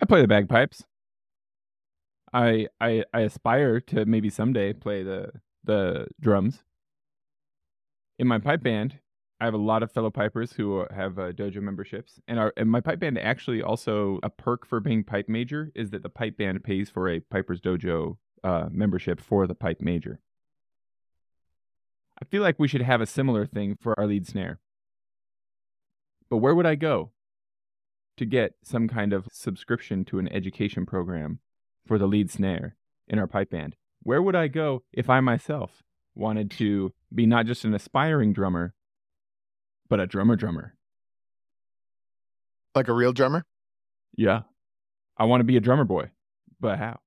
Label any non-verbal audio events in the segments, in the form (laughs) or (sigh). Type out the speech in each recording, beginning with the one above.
I play the bagpipes. I I I aspire to maybe someday play the the drums. In my pipe band, I have a lot of fellow pipers who have uh, dojo memberships, and our and my pipe band actually also a perk for being pipe major is that the pipe band pays for a piper's dojo uh, membership for the pipe major. I feel like we should have a similar thing for our lead snare. But where would I go to get some kind of subscription to an education program for the lead snare in our pipe band? Where would I go if I myself wanted to be not just an aspiring drummer, but a drummer drummer? Like a real drummer? Yeah. I want to be a drummer boy, but how?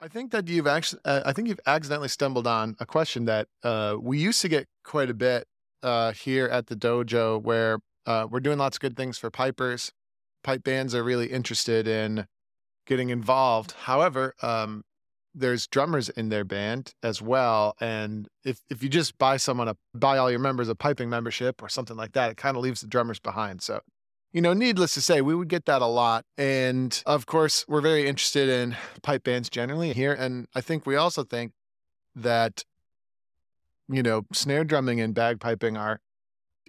I think that you've actually, uh, I think you've accidentally stumbled on a question that uh, we used to get quite a bit uh, here at the dojo, where uh, we're doing lots of good things for pipers. Pipe bands are really interested in getting involved. However, um, there's drummers in their band as well, and if if you just buy someone a buy all your members a piping membership or something like that, it kind of leaves the drummers behind. So you know, needless to say, we would get that a lot. And of course, we're very interested in pipe bands generally here. And I think we also think that, you know, snare drumming and bagpiping are,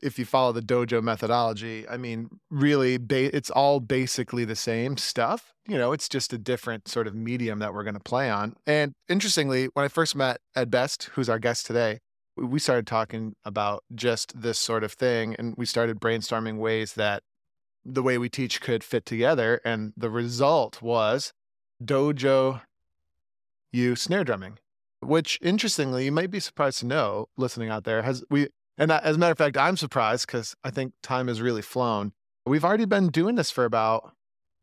if you follow the dojo methodology, I mean, really, ba- it's all basically the same stuff. You know, it's just a different sort of medium that we're going to play on. And interestingly, when I first met Ed Best, who's our guest today, we started talking about just this sort of thing and we started brainstorming ways that the way we teach could fit together. And the result was Dojo U snare drumming, which interestingly, you might be surprised to know, listening out there, has we, and as a matter of fact, I'm surprised because I think time has really flown. We've already been doing this for about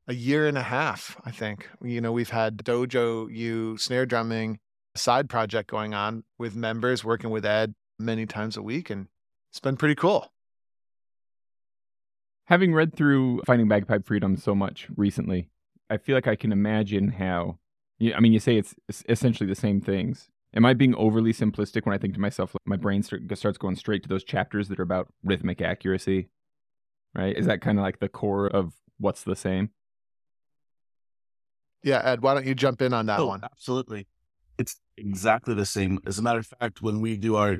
a year and a half, I think. You know, we've had Dojo U snare drumming side project going on with members working with Ed many times a week, and it's been pretty cool. Having read through Finding Bagpipe Freedom so much recently, I feel like I can imagine how. I mean, you say it's essentially the same things. Am I being overly simplistic when I think to myself, like my brain start, starts going straight to those chapters that are about rhythmic accuracy? Right? Is that kind of like the core of what's the same? Yeah, Ed, why don't you jump in on that oh, one? Absolutely. It's exactly the same. As a matter of fact, when we do our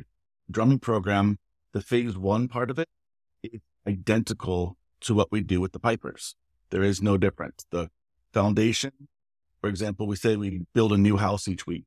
drumming program, the phase one part of it, it's identical to what we do with the pipers. There is no difference. The foundation, for example, we say we build a new house each week.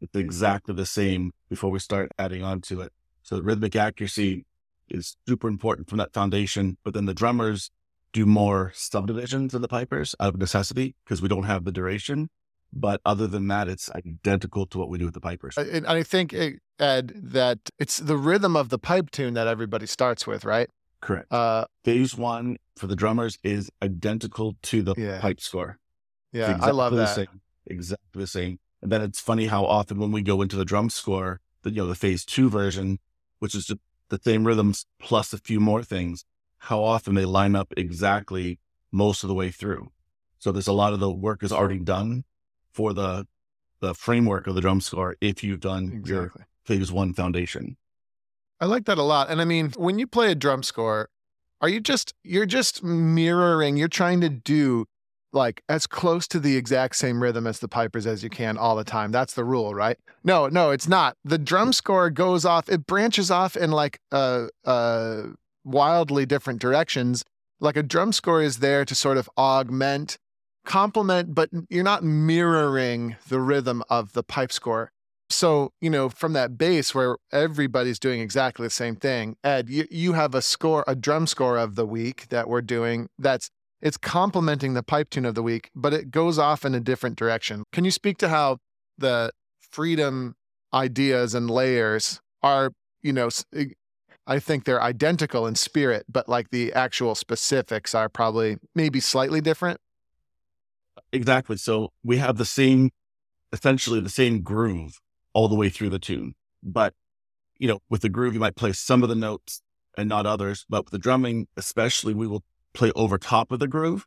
It's exactly the same before we start adding on to it. So rhythmic accuracy is super important from that foundation. But then the drummers do more subdivisions of the pipers out of necessity because we don't have the duration. But other than that, it's identical to what we do with the pipers. And I think, eh, Ed, that it's the rhythm of the pipe tune that everybody starts with, right? Correct. Uh, Phase one for the drummers is identical to the yeah. pipe score. Yeah, exactly I love that. Same, exactly the same. And then it's funny how often when we go into the drum score, the you know the phase two version, which is the same rhythms plus a few more things, how often they line up exactly most of the way through. So there's a lot of the work is already done for the the framework of the drum score if you've done exactly. your phase one foundation. I like that a lot. And I mean, when you play a drum score, are you just you're just mirroring, you're trying to do like as close to the exact same rhythm as the pipers as you can all the time. That's the rule, right? No, no, it's not. The drum score goes off, it branches off in like uh uh wildly different directions. Like a drum score is there to sort of augment, complement, but you're not mirroring the rhythm of the pipe score so you know from that base where everybody's doing exactly the same thing ed you, you have a score a drum score of the week that we're doing that's it's complementing the pipe tune of the week but it goes off in a different direction can you speak to how the freedom ideas and layers are you know i think they're identical in spirit but like the actual specifics are probably maybe slightly different exactly so we have the same essentially the same groove all the way through the tune. But, you know, with the groove, you might play some of the notes and not others. But with the drumming, especially, we will play over top of the groove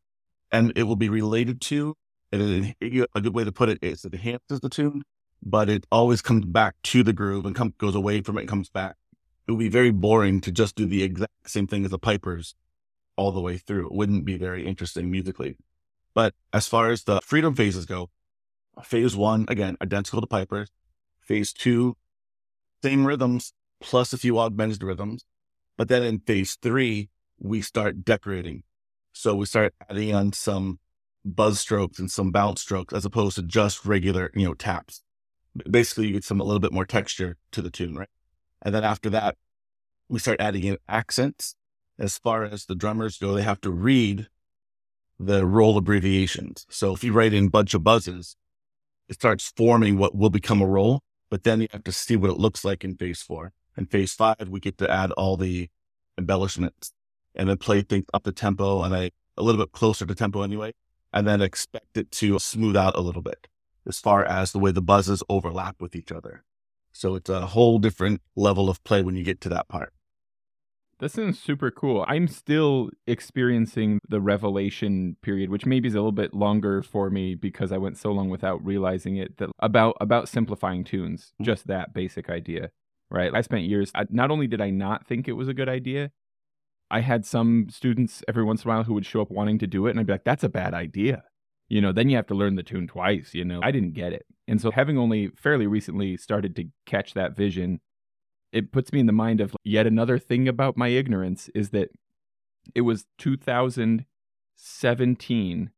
and it will be related to, and a good way to put it is it enhances the tune, but it always comes back to the groove and come, goes away from it and comes back. It would be very boring to just do the exact same thing as the pipers all the way through. It wouldn't be very interesting musically. But as far as the freedom phases go, phase one, again, identical to Pipers. Phase two, same rhythms plus a few augmented rhythms. But then in phase three, we start decorating. So we start adding on some buzz strokes and some bounce strokes as opposed to just regular, you know, taps. Basically, you get some a little bit more texture to the tune, right? And then after that, we start adding in accents. As far as the drummers go, they have to read the roll abbreviations. So if you write in bunch of buzzes, it starts forming what will become a roll, but then you have to see what it looks like in phase four. In phase five, we get to add all the embellishments and then play things up the tempo and I, a little bit closer to tempo anyway, and then expect it to smooth out a little bit as far as the way the buzzes overlap with each other. So it's a whole different level of play when you get to that part. That sounds super cool. I'm still experiencing the revelation period, which maybe is a little bit longer for me because I went so long without realizing it. That about about simplifying tunes, Mm. just that basic idea, right? I spent years. I, not only did I not think it was a good idea, I had some students every once in a while who would show up wanting to do it, and I'd be like, "That's a bad idea." You know, then you have to learn the tune twice. You know, I didn't get it, and so having only fairly recently started to catch that vision it puts me in the mind of yet another thing about my ignorance is that it was 2017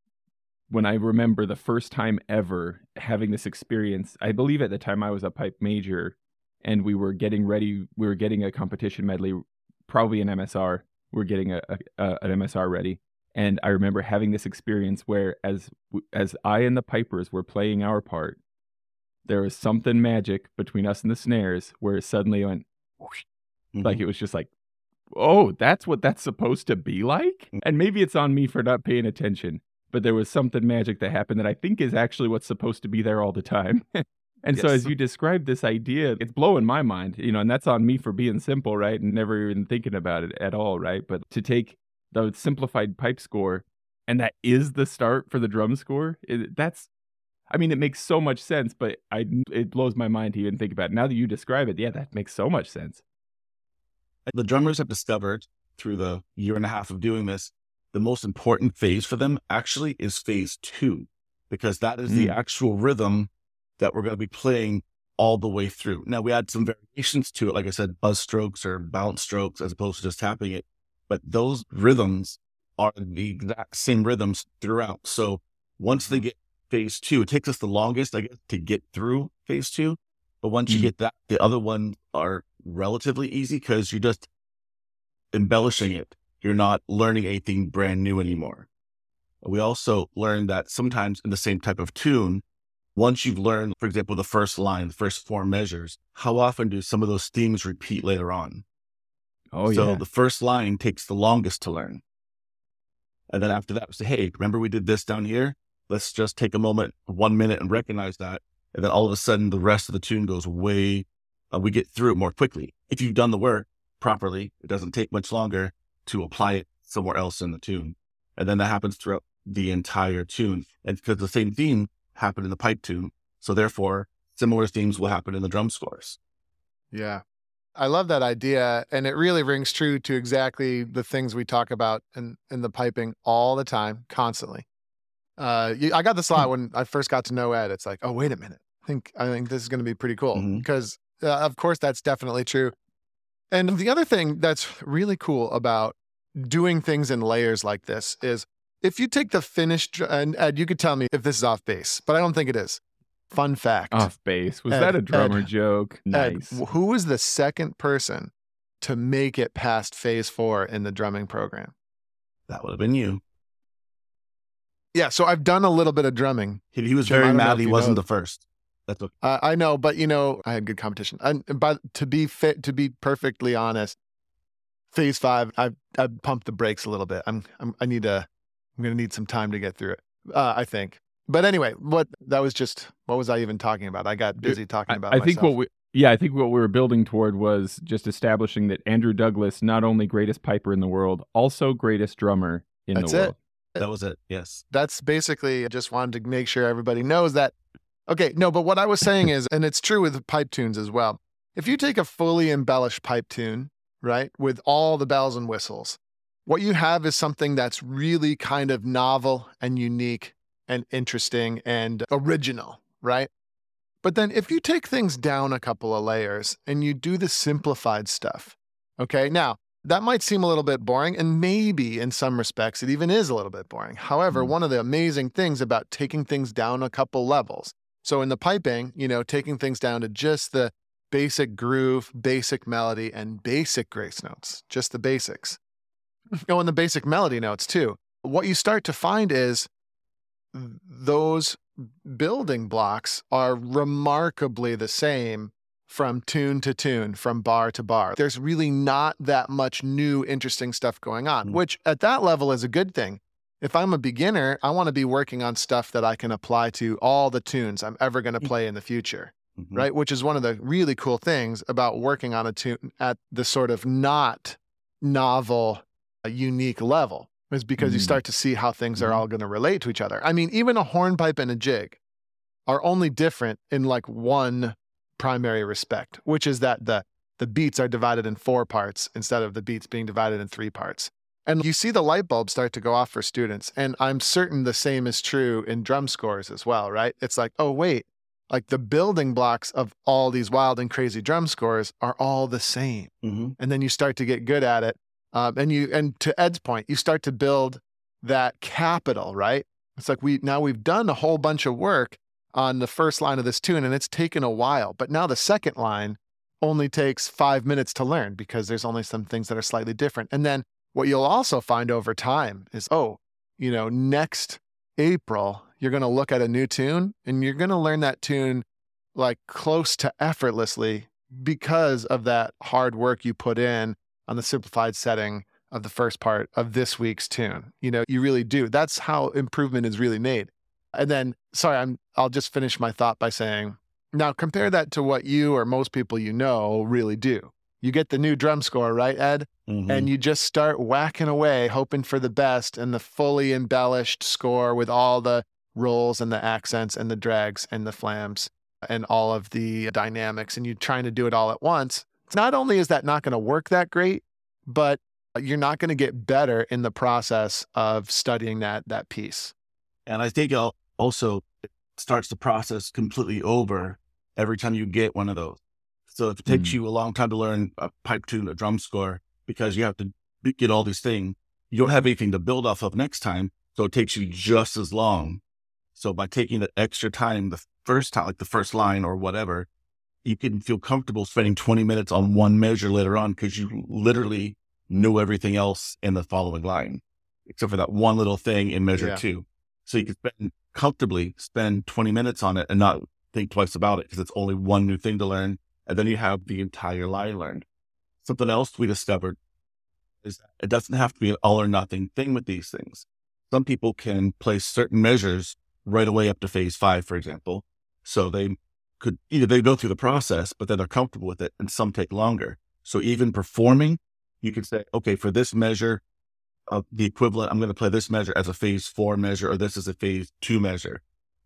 when I remember the first time ever having this experience. I believe at the time I was a pipe major and we were getting ready, we were getting a competition medley, probably an MSR. We are getting a, a, a, an MSR ready. And I remember having this experience where as as I and the pipers were playing our part, there was something magic between us and the snares where it suddenly went whoosh, like Mhm. it was just like oh that's what that's supposed to be like Mm. and maybe it's on me for not paying attention but there was something magic that happened that i think is actually what's supposed to be there all the time (laughs) and so as you describe this idea it's blowing my mind you know and that's on me for being simple right and never even thinking about it at all right but to take the simplified pipe score and that is the start for the drum score it, that's I mean, it makes so much sense, but I it blows my mind to even think about it. Now that you describe it, yeah, that makes so much sense. the drummers have discovered through the year and a half of doing this, the most important phase for them actually is phase two, because that is the Mm. actual rhythm that we're going to be playing all the way through. Now we add some variations to it, like I said, buzz strokes or bounce strokes as opposed to just tapping it. But those rhythms are the exact same rhythms throughout. So once they get phase two, it takes us the longest, I guess, to get through phase two. But once you Mhm. get that, the other ones are relatively easy because you're just embellishing it. You're not learning anything brand new anymore. We also learned that sometimes in the same type of tune, once you've learned, for example, the first line, the first four measures, how often do some of those themes repeat later on? Oh yeah. so yeah, the first line takes the longest to learn. And then after that, we say, hey, remember we did this down here? Let's just take a moment, one minute, and recognize that. And then all of a sudden, the rest of the tune goes way, uh, we get through it more quickly. If you've done the work properly, it doesn't take much longer to apply it somewhere else in the tune. And then that happens throughout the entire tune. And because the same theme happened in the pipe tune. So therefore, similar themes will happen in the drum scores. Yeah. I love that idea. And it really rings true to exactly the things we talk about in, in the piping all the time, constantly. Uh, I got this a lot when I first got to know Ed. It's like, oh, wait a minute. I think, I think this is going to be pretty cool because, uh, of course, that's definitely true. And the other thing that's really cool about doing things in layers like this is if you take the finished, and Ed, you could tell me if this is off base, but I don't think it is. Fun fact. off base. Was Ed, that a Ed, drummer joke? Nice. wh- who was the second person to make it past phase four in the drumming program? That would have been you. Yeah, so I've done a little bit of drumming. He, he was Jim, very mad he wasn't know- the first. That's okay. Uh, I know, but you know, I had good competition. And but to be fit, to be perfectly honest, phase five, I I pumped the brakes a little bit. I'm, I'm I need to, I'm gonna need some time to get through it. Uh, I think. But anyway, what that was just what was I even talking about? I got busy talking about. I think myself. what we yeah, I think what we were building toward was just establishing that Andrew Douglas, not only greatest piper in the world, also greatest drummer in That's the it. world. That was it. Yes. that's basically I just wanted to make sure everybody knows that. Okay, no, but what I was saying is, and it's true with pipe tunes as well. If you take a fully embellished pipe tune, right, with all the bells and whistles, what you have is something that's really kind of novel and unique and interesting and original, right? But then if you take things down a couple of layers and you do the simplified stuff, okay, now that might seem a little bit boring, and maybe in some respects it even is a little bit boring. However, Mm. one of the amazing things about taking things down a couple levels, so in the piping, you know, taking things down to just the basic groove, basic melody, and basic grace notes, just the basics. (laughs) Oh, and the basic melody notes too. What you start to find is those building blocks are remarkably the same from tune to tune, from bar to bar. There's really not that much new, interesting stuff going on, Mm. which at that level is a good thing. If I'm a beginner, I want to be working on stuff that I can apply to all the tunes I'm ever going to Mm. play in the future Mhm. right? Which is one of the really cool things about working on a tune at the sort of not novel, uh, unique level, is because you Mm. start to see how things are Mhm. all going to relate to each other. I mean, even a hornpipe and a jig are only different in like one primary respect, which is that the the beats are divided in four parts instead of the beats being divided in three parts. And you see the light bulb start to go off for students. And I'm certain the same is true in drum scores as well, right? It's like, oh, wait, like the building blocks of all these wild and crazy drum scores are all the same Mhm. and then you start to get good at it um, and you and to ed's point you start to build that capital right? It's like we now we've done a whole bunch of work on the first line of this tune and it's taken a while but now the second line only takes five minutes to learn because there's only some things that are slightly different. And then what you'll also find over time is oh you know next april you're going to look at a new tune and you're going to learn that tune like close to effortlessly because of that hard work you put in on the simplified setting of the first part of this week's tune. You know, you really do. That's how improvement is really made. And then, sorry, I'm I'll just finish my thought by saying, now compare that to what you or most people you know really do. You get the new drum score, right, Ed? Mhm. and you just start whacking away, hoping for the best and the fully embellished score with all the rolls and the accents and the drags and the flams and all of the dynamics, and you're trying to do it all at once. Not only is that not going to work that great, but you're not going to get better in the process of studying that that piece. And I think it also starts the process completely over every time you get one of those. So if it takes Mm. you a long time to learn a pipe tune, a drum score, because you have to get all these things, you don't have anything to build off of next time. So it takes you just as long. So by taking the extra time, the first time, like the first line or whatever, you can feel comfortable spending 20 minutes on one measure later on because you literally know everything else in the following line, except for that one little thing in measure Yeah. two. So you can spend comfortably spend 20 minutes on it and not think twice about it because it's only one new thing to learn. And then you have the entire line learned. Something else we discovered is that it doesn't have to be an all or nothing thing with these things. Some people can place certain measures right away up to phase five, for example. So they could either they go through the process, but then they're comfortable with it, and some take longer. So even performing, you could say, okay, for this measure of the equivalent, I'm going to play this measure as a phase four measure, or this is a phase two measure.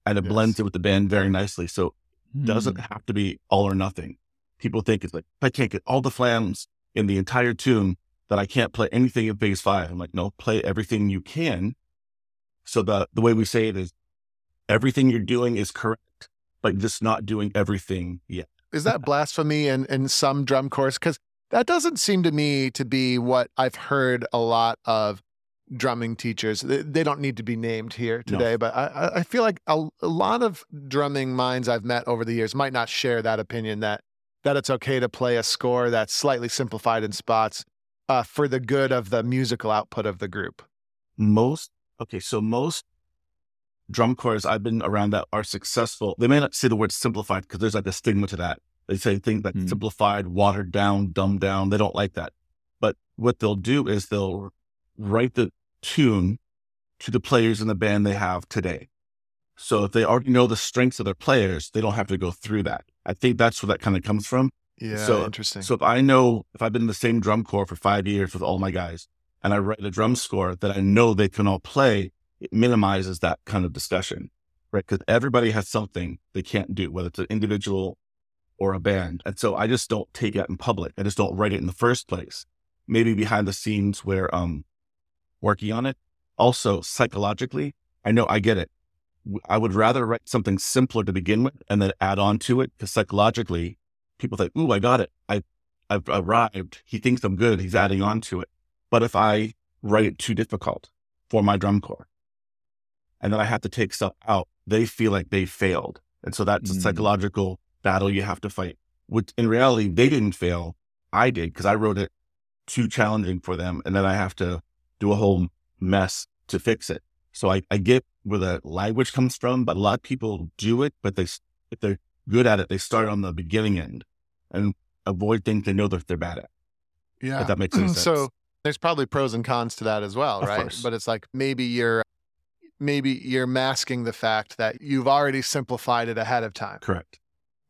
And it Yes. blends it with the band very nicely. So it doesn't Mm. have to be all or nothing. People think it's like, if I can't get all the flams in the entire tune, that I can't play anything in phase five. I'm like, no, play everything you can. So the, the way we say it is everything you're doing is correct, but just not doing everything yet. Is that blasphemy in, in some drum course? Because that doesn't seem to me to be what I've heard a lot of drumming teachers. They, they don't need to be named here No. today, but I- I, I feel like a, a lot of drumming minds I've met over the years might not share that opinion that that it's okay to play a score that's slightly simplified in spots uh, for the good of the musical output of the group. most okay so most drum corps i've been around that are successful. They may not say the word simplified because there's like a stigma to that. They say things like Hmm. simplified watered down dumbed down. They don't like that. But what they'll do is they'll write the tune to the players in the band they have today. So if they already know the strengths of their players they don't have to go through that. I think that's where that kind of comes from. Yeah, So- interesting. so if I know if I've been in the same drum corps for five years with all my guys and I write a drum score that I know they can all play, it minimizes that kind of discussion, right? Because everybody has something they can't do, whether it's an individual or a band. And so I just don't take it in public. I just don't write it in the first place. Maybe behind the scenes where um working on it. Also, psychologically, I know I get it. I would rather write something simpler to begin with and then add on to it because psychologically, people think, "Ooh, I got it. I, I've arrived. He thinks I'm good. He's adding on to it." But if I write it too difficult for my drum corps, and then I have to take stuff out, they feel like they failed, and so that's mm. a psychological battle you have to fight. Which in reality, they didn't fail. I did because I wrote it too challenging for them, and then I have to do a whole mess to fix it. So I, I get where the language comes from, but a lot of people do it, but they if they're good at it, they start on the beginning end and avoid things they know that they're bad at. Yeah, if that makes (clears throat) sense. So there's probably pros and cons to that as well, of right? Course. But it's like maybe you're maybe you're masking the fact that you've already simplified it ahead of time. Correct.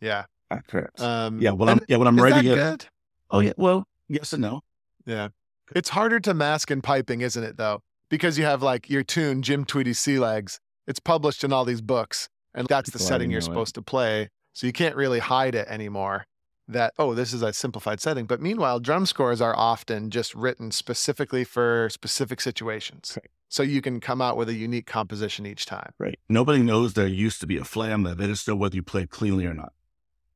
Yeah. Uh, correct. Um, yeah. When I'm yeah when I'm writing it. Good? Oh yeah. Well, yes and no. Yeah. It's harder to mask in piping, isn't it, though? Because you have like your tune, Jim Tweedy Sea Legs. It's published in all these books, and that's the setting you're supposed it. to play. So you can't really hide it anymore. That, oh, this is a simplified setting. But meanwhile, drum scores are often just written specifically for specific situations. Right. So you can come out with a unique composition each time. Right. Nobody knows there used to be a flam there. They just know whether you play cleanly or not.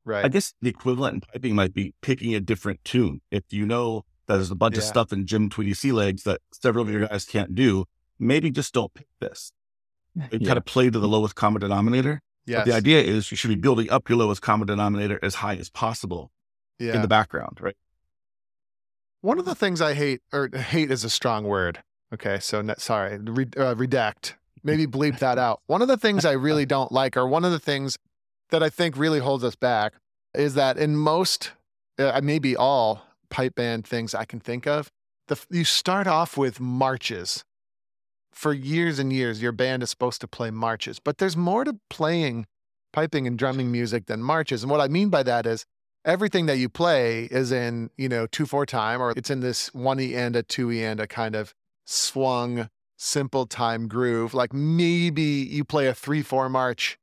Right. I guess the equivalent in piping might be picking a different tune. If you know that there's a bunch Yeah. of stuff in Jim Tweedy Sea Legs that several of your guys can't do, maybe just don't pick this. You (laughs) Yeah. kind of play to the lowest common denominator. yes. But the idea is you should be building up your lowest common denominator as high as possible yeah. in the background, right? One of the things I hate, or (laughs) hate is a strong word. Okay, so ne- sorry, re- uh, redact. Maybe bleep that out. One of the things I really (laughs) don't like, or one of the things that I think really holds us back, is that in most, uh, maybe all pipe band things I can think of, the you start off with marches. For years and years, your band is supposed to play marches, but there's more to playing piping and drumming music than marches. And what I mean by that is everything that you play is in, you know, two four time or it's in this one e and a two e and a kind of swung simple time groove. Like maybe you play a three four march.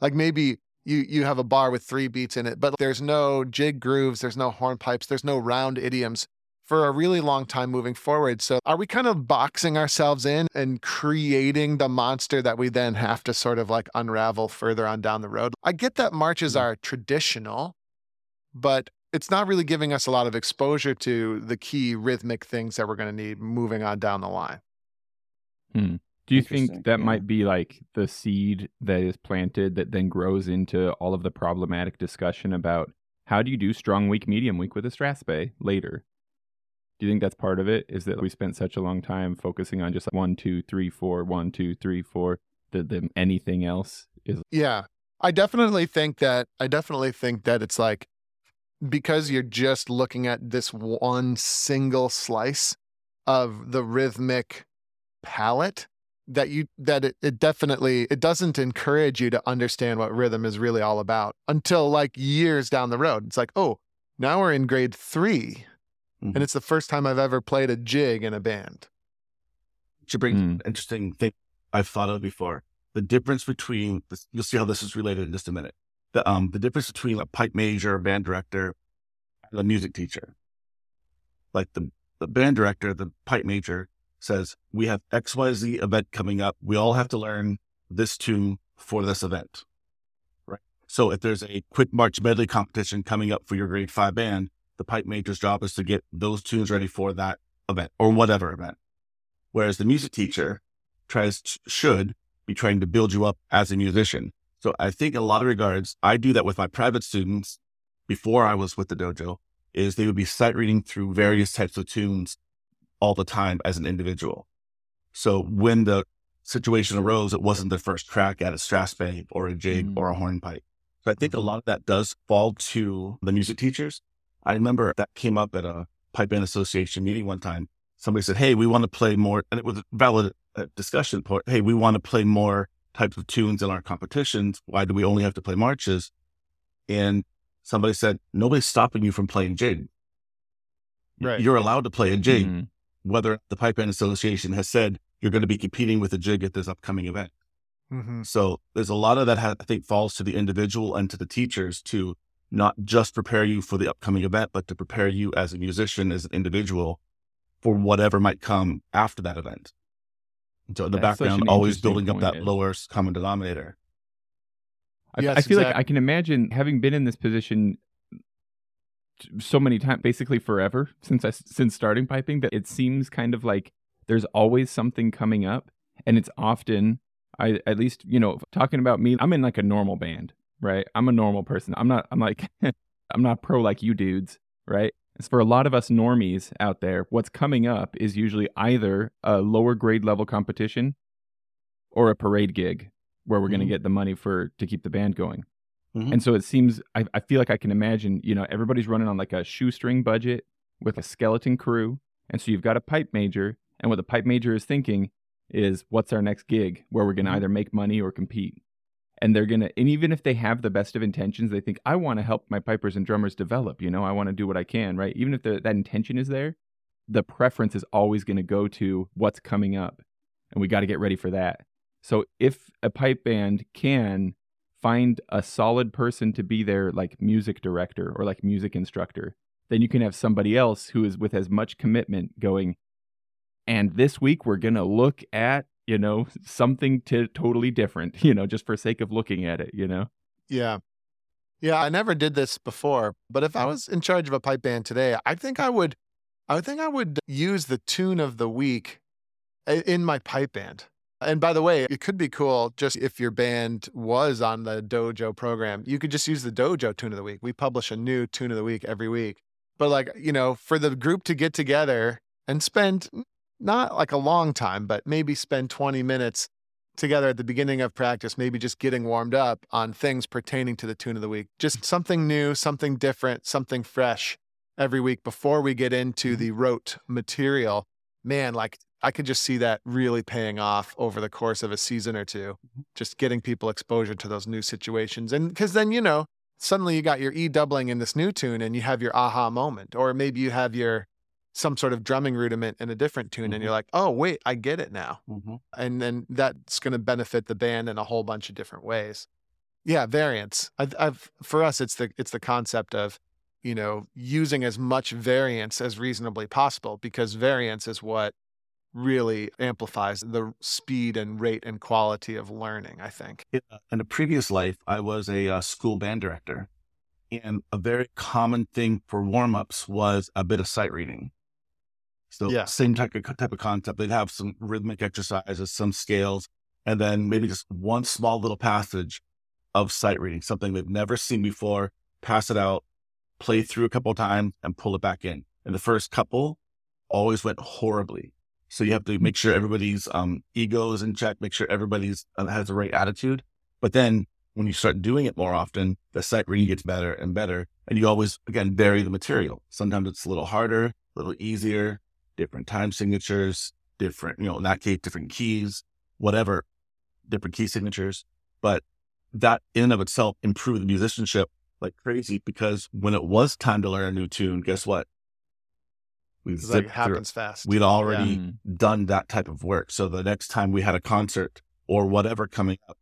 Like maybe you you have a bar with three beats in it, but there's no jig grooves, there's no hornpipes, there's no round idioms for a really long time moving forward. So are we kind of boxing ourselves in and creating the monster that we then have to sort of like unravel further on down the road? I get that marches mm. are traditional, but it's not really giving us a lot of exposure to the key rhythmic things that we're going to need moving on down the line. Hmm. Do you think that yeah. might be like the seed that is planted that then grows into all of the problematic discussion about how do you do strong, weak, medium, weak with a Strathspey later? Do you think that's part of it? Is that we spent such a long time focusing on just like one, two, three, four, one, two, three, four, that then anything else is Yeah. I definitely think that I definitely think that it's like because you're just looking at this one single slice of the rhythmic palette that you that it, it definitely it doesn't encourage you to understand what rhythm is really all about until like years down the road. It's like, oh, now we're in grade 3 Mhm. and it's the first time I've ever played a jig in a band. Which brings Mm. an interesting thing I've thought of before. The difference between this, you'll see how this is related in just a minute. The um the difference between a pipe major, band director, and a music teacher. Like the the band director, the pipe major says, We have XYZ event coming up. We all have to learn this tune for this event. Right. So if there's a quick march medley competition coming up for your grade five band, the pipe major's job is to get those tunes ready for that event or whatever event. Whereas the music teacher tries to, should be trying to build you up as a musician. So I think in a lot of regards, I do that with my private students before I was with the dojo, is they would be sight reading through various types of tunes all the time as an individual. So when the situation arose, it wasn't their first crack at a strathspey or a jig Mm. or a hornpipe. So I think a lot of that does fall to the music teachers. I remember that came up at a pipe band association meeting one time. Somebody said, Hey, we want to play more. And it was a valid uh, discussion point. Hey, we want to play more types of tunes in our competitions. Why do we only have to play marches? And somebody said, Nobody's stopping you from playing jig. Right. You're allowed to play a jig Mm. whether the Pipe Band Association has said you're going to be competing with a jig at this upcoming event. Mm-hmm. So there's a lot of that ha- I think falls to the individual and to the teachers to not just prepare you for the upcoming event, but to prepare you as a musician, as an individual for whatever might come after that event. And so in the That's background, always building up point, that Ed. lower common denominator. I, Yes, I feel like. I can imagine having been in this position so many times, basically forever since I since starting piping, that it seems kind of like there's always something coming up, and it's often I at least you know talking about me. I'm in like a normal band, right? I'm a normal person. I'm not. I'm like (laughs) I'm not pro like you dudes, right? It's for a lot of us normies out there. What's coming up is usually either a lower grade level competition or a parade gig where we're going to get the money for to keep the band going. Mhm. And so it seems I, I feel like I can imagine, you know, everybody's running on like a shoestring budget with a skeleton crew. And so you've got a pipe major, and what the pipe major is thinking is what's our next gig where we're going to Mhm. either make money or compete. And they're to and even if they have the best of intentions, they think I want to help my pipers and drummers develop, you know, I want to do what I can, right? Even if the, that intention is there, the preference is always going to go to what's coming up. And we got to get ready for that. So if a pipe band can find a solid person to be their like music director or like music instructor, then you can have somebody else who is with as much commitment going, and this week we're going to look at, you know, something to totally different, (laughs) you know, just for sake of looking at it, you know? Yeah. Yeah, I never did this before, but if I was in charge of a pipe band today, I think I would I would think I would use the tune of the week in my pipe band. And by the way, it could be cool just if your band was on the dojo program, you could just use the dojo tune of the week. We publish a new tune of the week every week. But like, you know, for the group to get together and spend not like a long time, but maybe spend 20 minutes together at the beginning of practice, maybe just getting warmed up on things pertaining to the tune of the week. Just something new, something different, something fresh every week before we get into mm-hmm. the rote material. Man, like I could just see that really paying off over the course of a season or two, mm-hmm. just getting people exposure to those new situations. And because then, you know, suddenly you got your E doubling in this new tune and you have your aha moment, or maybe you have your some sort of drumming rudiment in a different tune and Mhm. you're like, oh, wait, I get it now Mm-hmm. and then that's going to benefit the band in a whole bunch of different ways. Yeah, variance. I've, I've for us, it's the it's the concept of you know using as much variance as reasonably possible because variance is what really amplifies the speed and rate and quality of learning. I think. In a- previous life, I was a uh, school band director, and a very common thing for warm ups was a bit of sight reading. So Yeah. same type of type of concept. They'd have some rhythmic exercises, some scales, and then maybe just one small little passage of sight reading, something they've never seen before. Pass it out, play through a couple times, and pull it back in. And the first couple always went horribly. So you have to make sure everybody's um, ego is in check, make sure everybody's uh, has the right attitude. But then when you start doing it more often, the sight reading gets better and better. And you always, again, vary the material. Sometimes it's a little harder, a little easier, different time signatures, different, you know, in that case, different keys, whatever, different key signatures. But that in and of itself improved the musicianship like crazy because when it was time to learn a new tune, guess what? We It's like zipped it through happens fast. We'd already Mm. done that type of work. So the next time we had a concert or whatever coming up,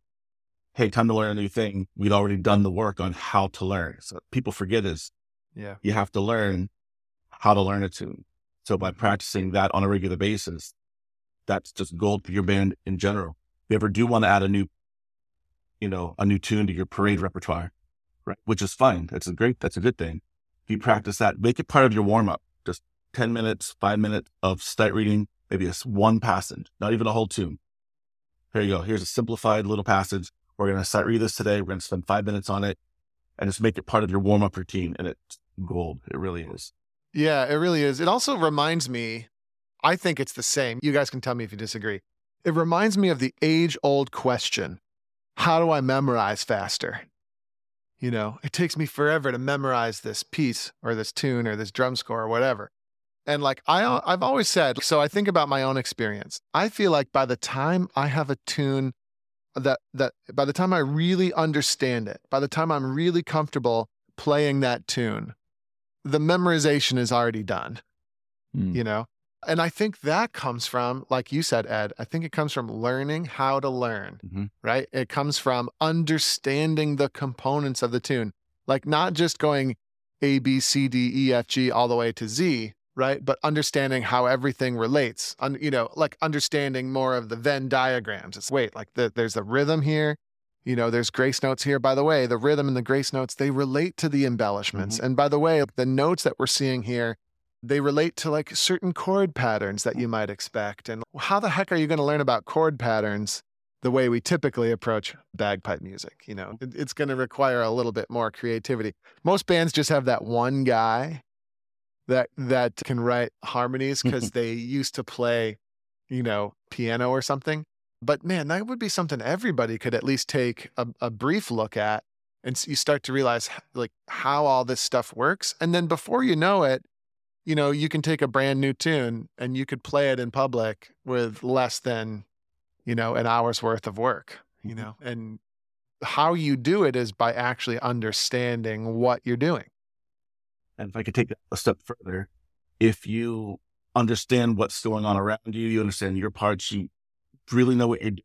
hey, time to learn a new thing. We'd already done the work on how to learn. So people forget is yeah. you have to learn how to learn a tune. So by practicing that on a regular basis, that's just gold for your band in general. If you ever do want to add a new, you know, a new tune to your parade repertoire, right? Which is fine. That's a great, that's a good thing. If you practice that, make it part of your warm up. Just 10 minutes, five minutes of sight reading, maybe it's one passage, not even a whole tune. Here you go. Here's a simplified little passage. We're going to sight read this today. We're going to spend five minutes on it and just make it part of your warm up routine. And it's gold. It really is. Yeah, it really is. It also reminds me, I think it's the same. You guys can tell me if you disagree. It reminds me of the age old question How do I memorize faster? You know, it takes me forever to memorize this piece or this tune or this drum score or whatever. And like I, I've always said, so I think about my own experience. I feel like by the time I have a tune that that by the time I really understand it, by the time I'm really comfortable playing that tune, the memorization is already done, Mm. you know? And I think that comes from, like you said, Ed, I think it comes from learning how to learn, Mhm. right? It comes from understanding the components of the tune, like not just going A, B, C, D, E, F, G all the way to Z, right? But understanding how everything relates, un, you know, like understanding more of the Venn diagrams. It's wait, like the, there's a rhythm here, you know, there's grace notes here. By the way, the rhythm and the grace notes, they relate to the embellishments. Mm-hmm. And by the way, the notes that we're seeing here, they relate to like certain chord patterns that you might expect. And how the heck are you going to learn about chord patterns the way we typically approach bagpipe music? You know, it, it's going to require a little bit more creativity. Most bands just have that one guy that that can write harmonies because they used to play, you know, piano or something. But man, that would be something everybody could at least take a, a brief look at, and you start to realize like how all this stuff works. And then before you know it, you know, you can take a brand new tune and you could play it in public with less than, you know, an hour's worth of work. You Mhm. know, and how you do it is by actually understanding what you're doing. And if I could take a step further, if you understand what's going on around you, you understand your parts, you really know what you're doing.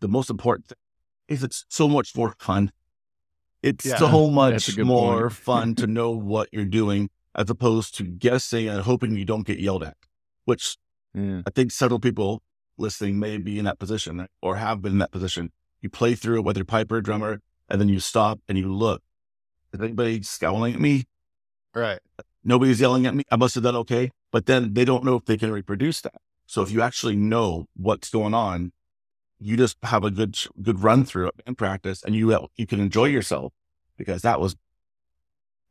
The most important thing is it's so much more fun. It's Yeah, so much more fun to know what you're doing as opposed to guessing and hoping you don't get yelled at, which Yeah. I think several people listening may be in that position or have been in that position. You play through it, whether piper, drummer, and then you stop and you look. Is anybody scowling at me? Right. nobody's yelling at me. I must have done okay. But then they don't know if they can reproduce that. So if you actually know what's going on, you just have a good good run through it and practice, and you you can enjoy yourself because that was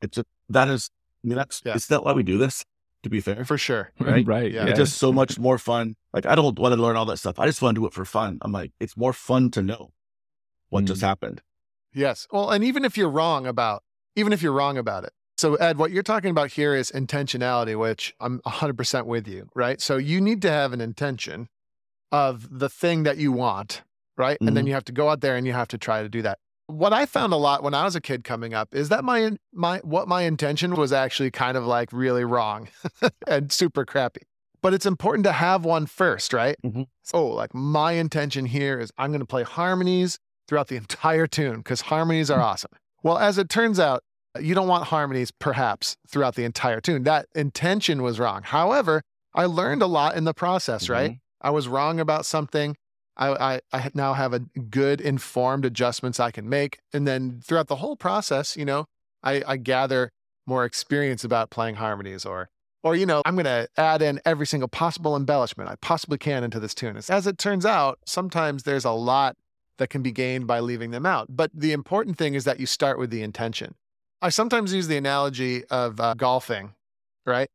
it's a, that is I mean that's Yeah. it's not why we do this. To be fair, For sure. (laughs) Right? right. Yeah. Yeah. it's just so much more fun. Like I don't want to learn all that stuff. I just want to do it for fun. I'm like it's more fun to know what just mm. happened. Yes. Well, and even if you're wrong about, even if you're wrong about it. So, Ed, what you're talking about here is intentionality, which I'm 100% with you, right? So, you need to have an intention of the thing that you want, right? And then Mhm. you have to go out there and you have to try to do that. What I found a lot when I was a kid coming up is that my my what my intention was actually kind of like really wrong (laughs) and super crappy. But it's important to have one first, right? Mhm. So, like my intention here is I'm going to play harmonies throughout the entire tune because harmonies are (laughs) awesome. Well, as it turns out, you don't want harmonies perhaps throughout the entire tune. That intention was wrong. However, I learned a lot in the process, right? Mhm. I was wrong about something. I, I, I now have a good informed adjustments I can make. And then throughout the whole process, you know, I, I gather more experience about playing harmonies or, or, you know, I'm going to add in every single possible embellishment I possibly can into this tune. As it turns out, sometimes there's a lot that can be gained by leaving them out. But the important thing is that you start with the intention. I sometimes use the analogy of uh, golfing, right?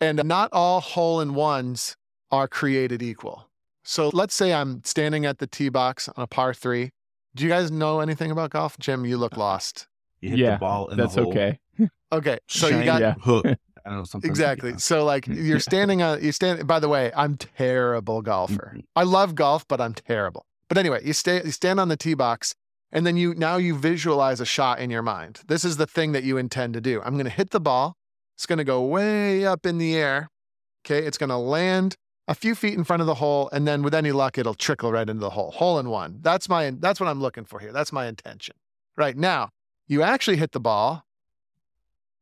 And not all hole in ones are created equal. So let's say I'm standing at the tee box on a par three. Do you guys know anything about golf? Jim, you look lost. You hit Yeah, the ball in That's the hole, okay. (laughs) Okay. So you got Yeah. hook. (laughs) I don't know something exactly. So like (laughs) you're standing on you stand by the way, I'm terrible golfer. Mhm. I love golf, but I'm terrible. But anyway, you stay you stand on the tee box and then you now you visualize a shot in your mind. This is the thing that you intend to do. I'm going to hit the ball. It's going to go way up in the air. Okay, it's going to land a few feet in front of the hole and then with any luck it'll trickle right into the hole. Hole in one. That's my that's what I'm looking for here. That's my intention. Right now, you actually hit the ball.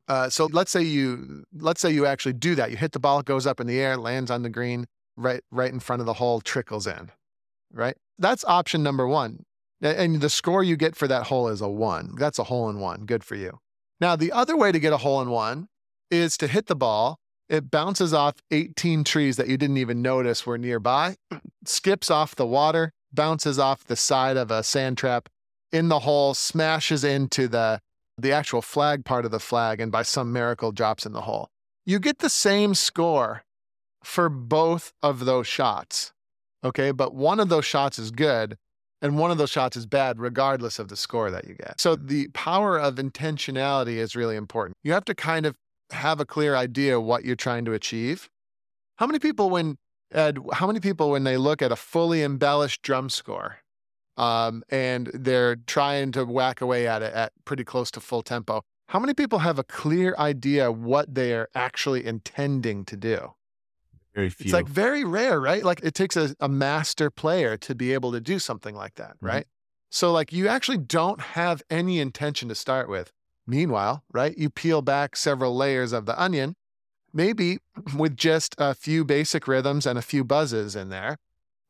Uh, so let's say you let's say you actually do that. You hit the ball, it goes up in the air, lands on the green, right right in front of the hole, trickles in. Right? That's option number one. And the score you get for that hole is a one. That's a hole in one. Good for you. Now, the other way to get a hole in one is to hit the ball. It bounces off 18 trees that you didn't even notice were nearby, (clears throat) skips off the water, bounces off the side of a sand trap in the hole, smashes into the the actual flag part of the flag, and by some miracle drops in the hole. You get the same score for both of those shots. Okay. But one of those shots is good and one of those shots is bad, regardless of the score that you get. So the power of intentionality is really important. You have to kind of have a clear idea what you're trying to achieve. How many people, when Ed, how many people, when they look at a fully embellished drum score, um, and they're trying to whack away at it at pretty close to full tempo. How many people have a clear idea what they are actually intending to do? Very few. It's like very rare, right? Like it takes a, a master player to be able to do something like that, Mhm. right? So, like, you actually don't have any intention to start with. Meanwhile, right, you peel back several layers of the onion maybe (clears throat) with just a few basic rhythms and a few buzzes in there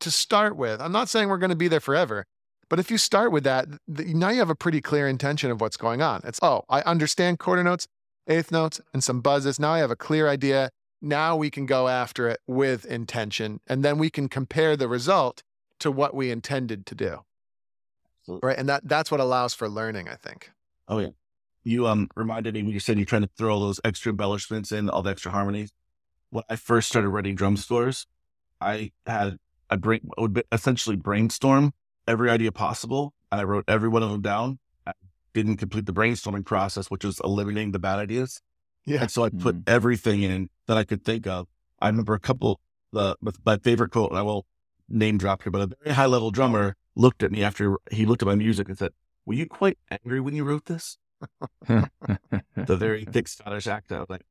to start with. I'm not saying we're going to be there forever, but if you start with that, th- now you have a pretty clear intention of what's going on. It's, oh, I understand quarter notes, eighth notes, and some buzzes. Now I have a clear idea. Now we can go after it with intention, and then we can compare the result to what we intended to do. Absolutely. Right. And that that's what allows for learning, I think. Oh yeah. You um reminded me when you said you're trying to throw all those extra embellishments in, all the extra harmonies. When I first started writing drum scores, I had a brain would essentially brainstorm every idea possible, and I wrote every one of them down. I didn't complete the brainstorming process, which was eliminating the bad ideas. Yeah. And so I put Mhm. everything in that I could think of. I remember a couple, the with my favorite quote, and I will name drop here, but a very high level drummer looked at me after he looked at my music and said, Were you quite angry when you wrote this? (laughs) The very thick Scottish accent. I was like,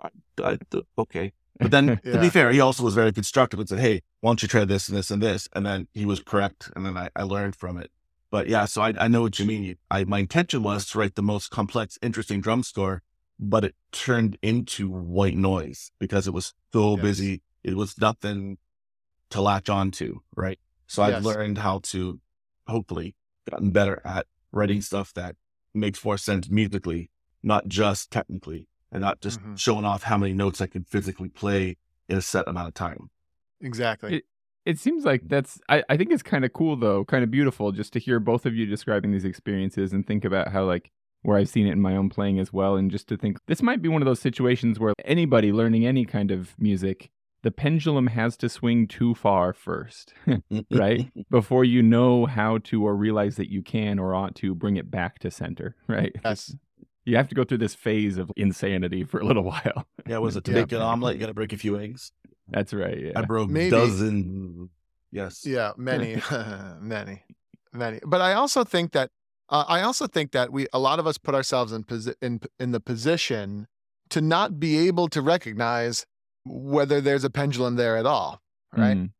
I, I, th- okay. But then, (laughs) to be fair, he also was very constructive and said, Hey, why don't you try this and this and this? And then he was correct. And then I, I learned from it. But yeah, so I, I know what you mean. I, my intention was to write the most complex, interesting drum score, but it turned into white noise because it was so Yes. busy. It was nothing to latch on to, right? So I've learned how to hopefully gotten better at writing stuff that makes more sense musically, not just technically, and not just Mhm. showing off how many notes I can physically play in a set amount of time. Exactly. It seems like that's I, I think it's kind of cool though, kind of beautiful just to hear both of you describing these experiences and think about how like where I've seen it in my own playing as well and just to think this might be one of those situations where anybody learning any kind of music, the pendulum has to swing too far first, (laughs) right? (laughs) Before you know how to or realize that you can or ought to bring it back to center, (laughs) right? yes. You have to go through this phase of insanity for a little while. yeah, was it to Yeah. make an omelet? You got to break a few eggs. That's right. Yeah. I broke Maybe. dozen. Yes. Yeah, many, many, many. But I also think that uh, I also think that we a lot of us put ourselves in posi- in in the position to not be able to recognize whether there's a pendulum there at all, right? Mm.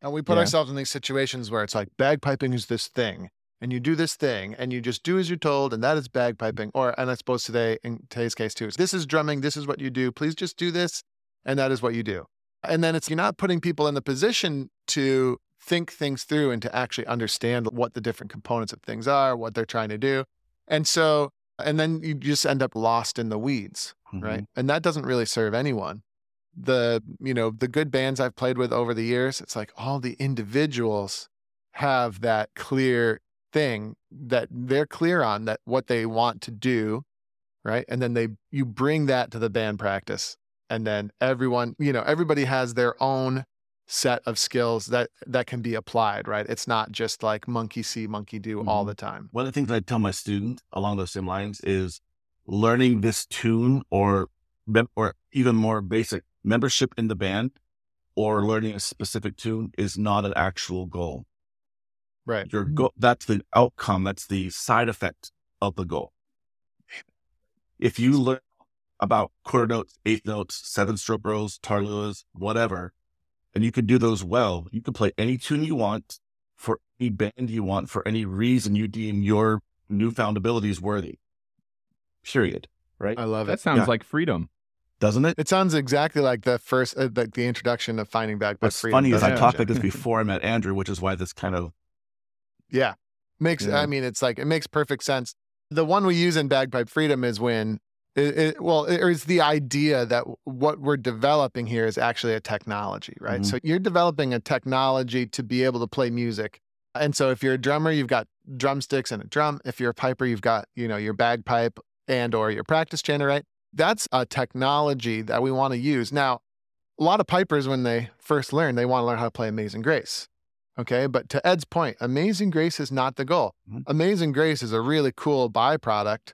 And we put Yeah. ourselves in these situations where it's like bagpiping is this thing, and you do this thing, and you just do as you're told, and that is bagpiping. Or, and I suppose today, in today's case too, is this is drumming. This is what you do. Please just do this, and that is what you do. And then it's you're not putting people in the position to think things through and to actually understand what the different components of things are, what they're trying to do. And so, and then you just end up lost in the weeds, right? Mm-hmm. And that doesn't really serve anyone. The, you know, the good bands I've played with over the years, it's like all the individuals have that clear thing that they're clear on that what they want to do, right? And then they you bring that to the band practice and then everyone, you know, everybody has their own set of skills that that can be applied, right? It's not just like monkey see, monkey do all Mhm. the time. One of the things I tell my student along those same lines is learning this tune or or even more basic membership in the band or learning a specific tune is not an actual goal. Right. Your goal that's the outcome, that's the side effect of the goal. If you learn about quarter notes, eighth notes, seven stroke rolls, tarluas, whatever, and you could do those well, you could play any tune you want for any band you want for any reason you deem your newfound abilities worthy. Period. Right? I love That it. sounds Yeah. like freedom. Doesn't it? It sounds exactly like the first, uh, like the introduction of finding bagpipe What's freedom. funny is I doesn't talked like (laughs) this before I met Andrew, which is why this kind of Yeah. Makes Yeah. I mean it's like it makes perfect sense. The one we use in bagpipe freedom is when it, it, well, or it's the idea that what we're developing here is actually a technology, right? Mhm. So you're developing a technology to be able to play music. And so if you're a drummer, you've got drumsticks and a drum. If you're a piper, you've got, you know, your bagpipe and or your practice chanter, right? That's a technology that we want to use. Now, a lot of pipers when they first learn, they want to learn how to play Amazing Grace. Okay. But to Ed's point, Amazing Grace is not the goal. Mhm. Amazing Grace is a really cool byproduct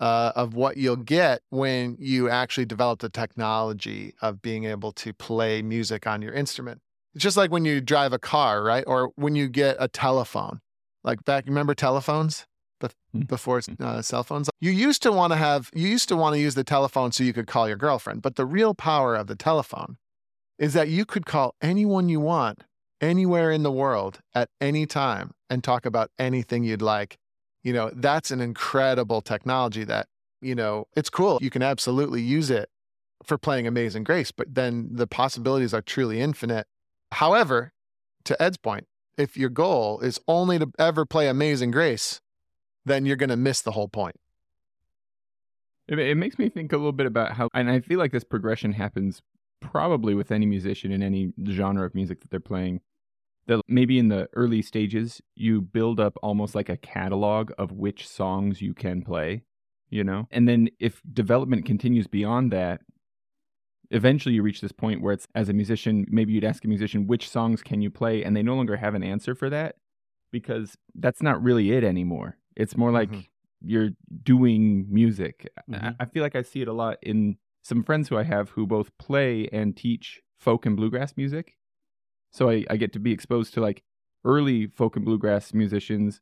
uh, of what you'll get when you actually develop the technology of being able to play music on your instrument. It's just like when you drive a car, right? Or when you get a telephone. Like back, remember telephones? Bef- Mm. Before uh, cell phones, you used to want to have, you used to want to use the telephone so you could call your girlfriend. But the real power of the telephone is that you could call anyone you want anywhere in the world at any time and talk about anything you'd like. You know, that's an incredible technology that, you know, it's cool. You can absolutely use it for playing Amazing Grace, but then the possibilities are truly infinite. However, to Ed's point, if your goal is only to ever play Amazing Grace, then you're going to miss the whole point. It, it makes me think a little bit about how, and I feel like this progression happens probably with any musician in any genre of music that they're playing. That maybe in the early stages, you build up almost like a catalog of which songs you can play, you know? And then if development continues beyond that, eventually you reach this point where it's as a musician, maybe you'd ask a musician, which songs can you play? And they no longer have an answer for that because that's not really it anymore. It's more like Mhm. you're doing music. Mhm. I feel like I see it a lot in some friends who I have who both play and teach folk and bluegrass music. So I, I get to be exposed to like early folk and bluegrass musicians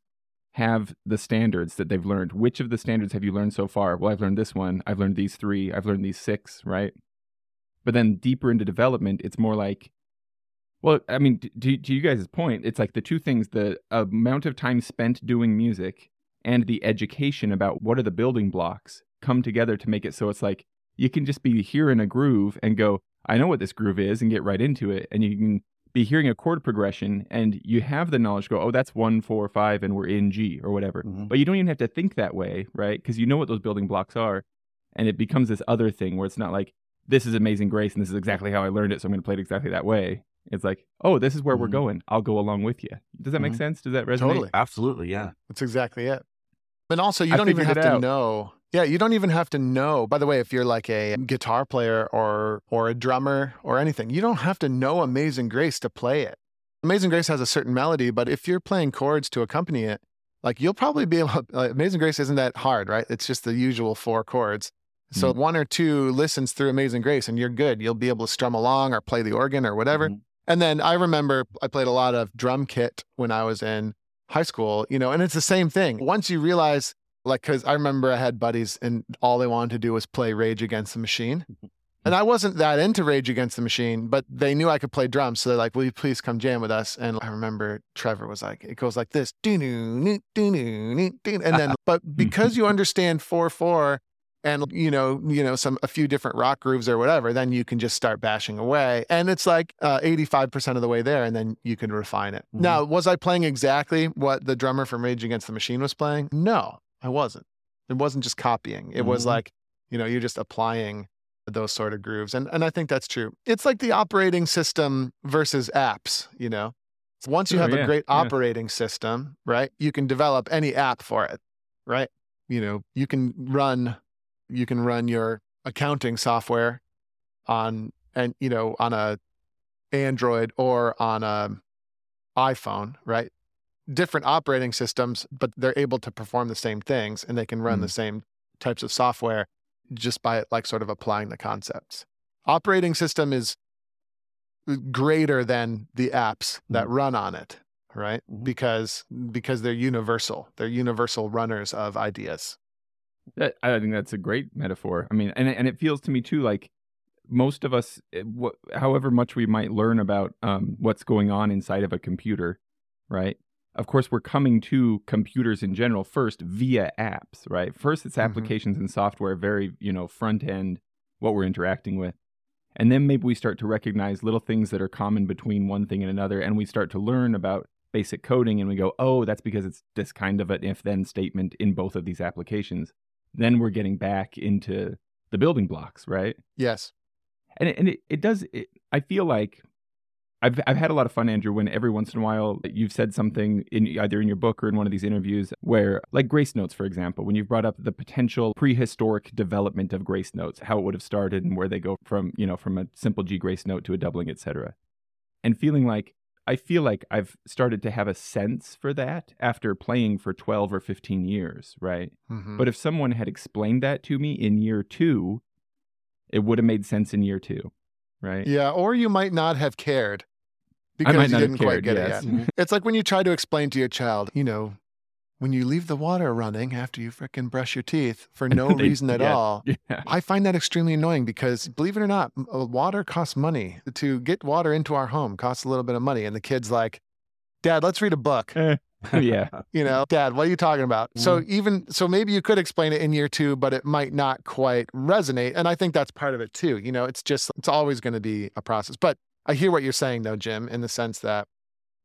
have the standards that they've learned. Which of the standards have you learned so far? Well, I've learned this one. I've learned these three. I've learned these six, right? But then deeper into development, it's more like, well, I mean, to, to you guys' point, it's like the two things the amount of time spent doing music and the education about what are the building blocks come together to make it so it's like you can just be here in a groove and go, I know what this groove is and get right into it. And you can be hearing a chord progression and you have the knowledge go, oh, that's one, four, five, and we're in G or whatever. Mhm. But you don't even have to think that way, right? Because you know what those building blocks are. And it becomes this other thing where it's not like, this is Amazing Grace and this is exactly how I learned it. So I'm going to play it exactly that way. It's like, oh, this is where we're Mhm. going. I'll go along with you. Does that make Mhm. sense? Does that resonate? Totally. Absolutely, yeah. That's exactly it. And also, you I don't even have to out. know. Yeah, you don't even have to know. By the way, if you're like a guitar player or or a drummer or anything, you don't have to know Amazing Grace to play it. Amazing Grace has a certain melody, but if you're playing chords to accompany it, like you'll probably be able. (laughs) Like, Amazing Grace isn't that hard, right? It's just the usual four chords. So one or two listens through Amazing Grace, and you're good. You'll be able to strum along or play the organ or whatever. Mhm. And then I remember I played a lot of drum kit when I was in high school, you know, and it's the same thing. Once you realize, like, because I remember I had buddies and all they wanted to do was play Rage Against the Machine. And I wasn't that into Rage Against the Machine, but they knew I could play drums. So they're like, will you please come jam with us? And I remember Trevor was like, it goes like this. doo-doo, doo-doo, doo-doo. And then, but (laughs) because you understand 4 4 and, you know, you know, some, a few different rock grooves or whatever, then you can just start bashing away. And it's like uh, 85% of the way there. And then you can refine it. Mhm. Now, was I playing exactly what the drummer from Rage Against the Machine was playing? No, I wasn't. It wasn't just copying. It was Mhm. like, you know, you're just applying those sort of grooves. And and I think that's true. It's like the operating system versus apps, you know. Once you Sure, have a yeah, great yeah. operating system, right? You can develop any app for it, right? You know, you can run you can run your accounting software on and you know, on a Android or on a iPhone, right? Different operating systems, but they're able to perform the same things and they can run the same types of software just by like sort of applying the concepts. Operating system is greater than the apps that run on it, right? Mhm. Because because they're universal. They're universal runners of ideas. That, I think that's a great metaphor. I mean, and and it feels to me too like most of us, eh, wh- however much we might learn about um, what's going on inside of a computer, right? Of course, we're coming to computers in general first via apps, right? First, it's Mhm. applications and software, very you know front end, what we're interacting with, and then maybe we start to recognize little things that are common between one thing and another, and we start to learn about basic coding, and we go, oh, that's because it's this kind of an if-then statement in both of these applications then we're getting back into the building blocks, right? Yes. And it, and it, it does. It, I feel like I've I've had a lot of fun, Andrew. When every once in a while you've said something in either in your book or in one of these interviews where, like Grace Notes, for example, when you've brought up the potential prehistoric development of Grace Notes, how it would have started and where they go from, you know, from a simple G Grace Note to a doubling, etc. And feeling like I feel like I've started to have a sense for that after playing for 12 or 15 years, right? Mhm. But if someone had explained that to me in year two, it would have made sense in year two, right? yeah, or you might not have cared because I might you not didn't have quite get yes. it yet. (laughs) It's like when you try to explain to your child, you know, when you leave the water running after you frickin' brush your teeth for (laughs) no They reason at forget. all. yeah. I find that extremely annoying because believe it or not, uh, water costs money. To get water into our home costs a little bit of money. And the kid's like, Dad, let's read a book. Eh. (laughs) yeah. You know, Dad, what are you talking about? So Mm. even so, maybe you could explain it in year two, but it might not quite resonate. And I think that's part of it too. You know, it's just it's always going to be a process. But I hear what you're saying though, Jim, in the sense that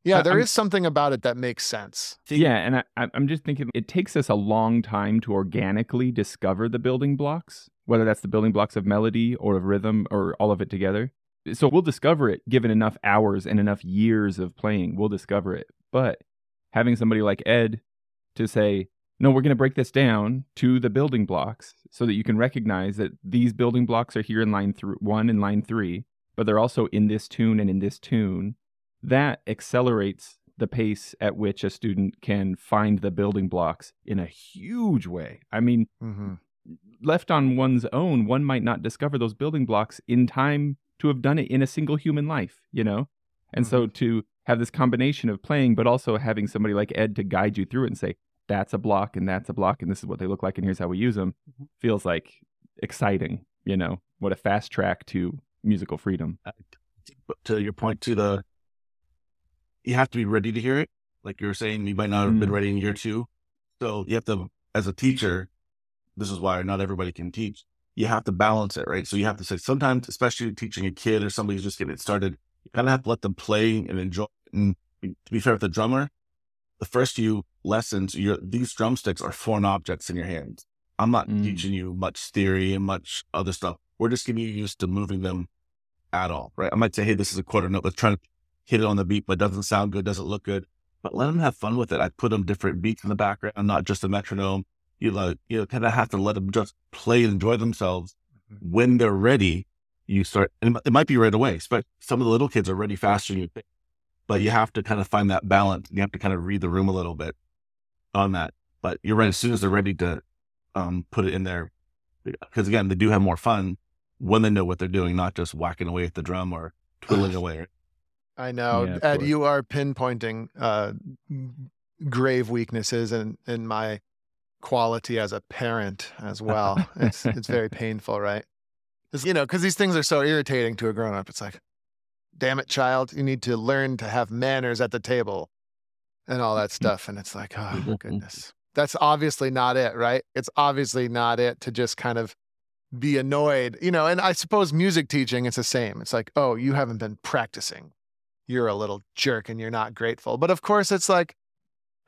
yeah, I- there I'm- is something about it that makes sense. Yeah, and I, I- I'm just thinking it takes us a long time to organically discover the building blocks, whether that's the building blocks of melody or of rhythm or all of it together. So we'll discover it given enough hours and enough years of playing. We'll discover it. But having somebody like Ed to say, no, we're going to break this down to the building blocks so that you can recognize that these building blocks are here in line th- one and line three, but they're also in this tune and in this tune. That accelerates the pace at which a student can find the building blocks in a huge way. I mean, Mm-hmm. left on one's own, one might not discover those building blocks in time to have done it in a single human life, you know? And so to have this combination of playing, but also having somebody like Ed to guide you through it and say, that's a block and that's a block and this is what they look like and here's how we use them Mhm. feels like exciting, you know? What a fast track to musical freedom. But to your point, to the you have to be ready to hear it. Like you were saying, you might not have been Mm. ready in year two. So you have to, as a teacher, this is why not everybody can teach. You have to balance it, right? So you have to say sometimes, especially teaching a kid or somebody who's just getting started, you kind of have to let them play and enjoy. And to be fair with the drummer, the first few lessons, your these drumsticks are foreign objects in your hands. I'm not Mm. teaching you much theory and much other stuff. We're just getting you used to moving them at all, right? I might say, hey, this is a quarter note. Let's try to hit it on the beat, but it doesn't sound good, doesn't look good. But let them have fun with it. I put them different beats in the background, not just a metronome. You like, you know, kind of have to let them just play and enjoy themselves. Mhm. When they're ready, you start. And it it might be right away. But some of the little kids are ready faster than you think. But you have to kind of find that balance. You have to kind of read the room a little bit on that. But you're right. As soon as they're ready to um, put it in there, because again, they do have more fun when they know what they're doing, not just whacking away at the drum or twiddling away. I know, Yeah, Ed. course. You are pinpointing uh, grave weaknesses in in my quality as a parent as well. it's it's very (laughs) painful, right? 'Cause, you know, because these things are so irritating to a grown up. It's like, damn it, child, you need to learn to have manners at the table, and all that stuff. And it's like, oh (laughs) goodness, that's obviously not it, right? It's obviously not it to just kind of be annoyed, you know. And I suppose music teaching, it's the same. It's like, oh, you haven't been practicing you're a little jerk and you're not grateful. But of course, it's like,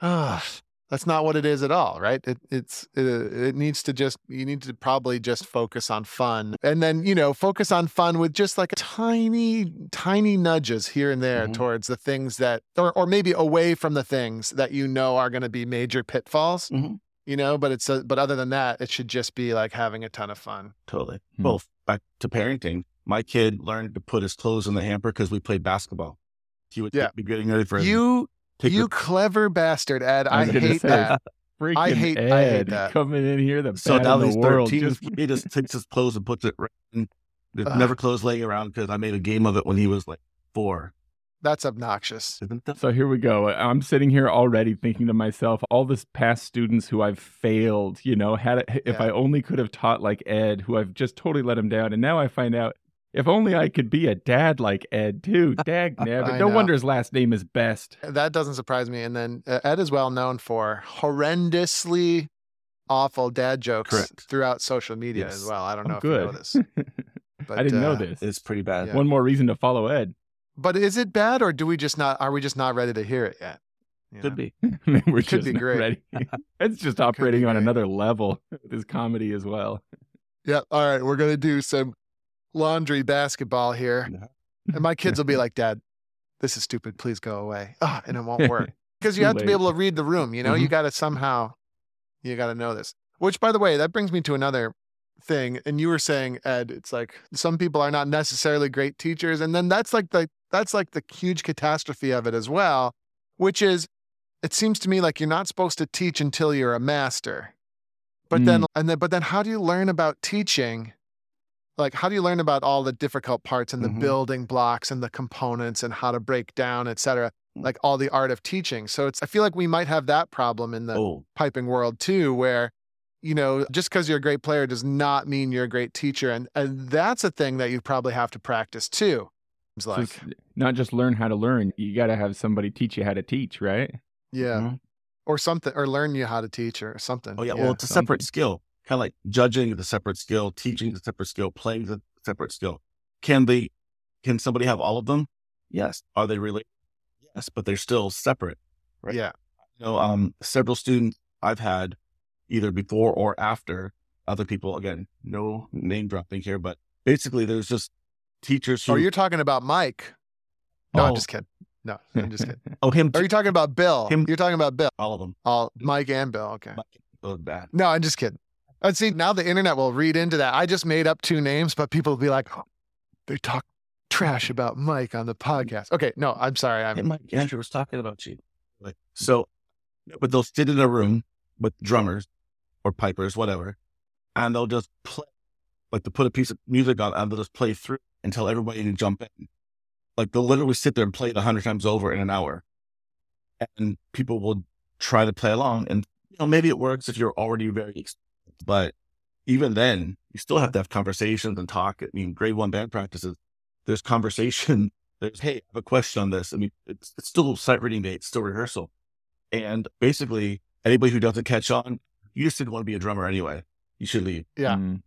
ah, that's not what it is at all, right? It, it's it, it needs to just you need to probably just focus on fun, and then you know focus on fun with just like tiny tiny nudges here and there Mhm. towards the things that, or or maybe away from the things that you know are going to be major pitfalls. Mhm. You know, but it's a, but other than that, it should just be like having a ton of fun. Totally. Hmm. Well, back to parenting. My kid learned to put his clothes in the hamper because we played basketball. He would Yeah. be getting ready for his- You take you the- clever bastard, Ed. I, was gonna hate say, that. (laughs) I hate- Ed I hate that. coming in here, the so now he's world. 13. Just, He just takes his clothes and puts it right in. There's Ugh. never clothes laying around because I made a game of it when he was like four. That's obnoxious. So here we go. I'm sitting here already thinking to myself, all this past students who I've failed, you know, had it, if Yeah. I only could have taught like Ed, who I've just totally let him down, and now I find out. If only I could be a dad like Ed too. (laughs) Dag nabbit. No know. wonder his last name is Best. That doesn't surprise me. And then uh, Ed is well known for horrendously awful dad jokes Correct. throughout social media Yes. as well. I don't know Oh, if you know good. this. (laughs) But, I didn't know uh, this. It's pretty bad. Yeah. One more reason to follow Ed. But is it bad, or do we just not? Are we just not ready to hear it yet? You Could know? be. (laughs) Maybe We're Could just be not great. ready. (laughs) It's just operating on another level (laughs) with his comedy as well. Yeah. All right. We're gonna do some laundry basketball here, and my kids will be like, "Dad, this is stupid. Please go away." Ah, and it won't work. because you have to be able to read the room. You know, you Mhm. got to somehow, you got to know this. Which, by the way, that brings me to another thing. And you were saying, Ed, it's like some people are not necessarily great teachers, and then that's like the that's like the huge catastrophe of it as well. Which is, it seems to me like you're not supposed to teach until you're a master. But then, and then, but then, how do you learn about teaching? Like, how do you learn about all the difficult parts and the Mhm. building blocks and the components and how to break down, etc? Mm. Like all the art of teaching. So it's, I feel like we might have that problem in the Oh, piping world too, where, you know, just because you're a great player does not mean you're a great teacher. And, and that's a thing that you probably have to practice too. It's So like, it's not just learn how to learn. You got to have somebody teach you how to teach, right? Yeah. Mhm. Or something, or learn you how to teach or something. Oh yeah, well, it's a something. separate skill. Kind of like judging is a separate skill, teaching is a separate skill, playing is a separate skill. Can they? Can somebody have all of them? Yes. Are they related? Yes, but they're still separate. right. Yeah. You know, um, several students I've had either before or after other people. Again, no name dropping here, but basically, there's just teachers oh, who. Oh, you're talking about Mike. No, I'm Oh. just kidding. No, (laughs) I'm just kidding. oh him. Are you talking about Bill? Him- You're talking about Bill. all of them. All Mike and Bill. Okay. It bad. No, I'm just kidding. And see, now the internet will read into that. I just made up two names, but people will be like, "Oh, (gasps) they talk trash about Mike on the podcast. Okay, no, I'm sorry. I'm Mike Andrew was talking about you. Like so, but they'll sit in a room with drummers or pipers, whatever, and they'll just play. Like they'll put a piece of music on and they'll just play through until everybody can jump in. Like they'll literally sit there and play it a hundred times over in an hour, and people will try to play along. And you know maybe it works if you're already very but even then, you still have to have conversations and talk. I mean, grade one band practices. There's conversation (laughs) there's hey, I have a question on this. I mean, it's, it's still sight reading day, it's still rehearsal. And basically, anybody who doesn't catch on, you just didn't want to be a drummer anyway. You should leave. Yeah. Mm.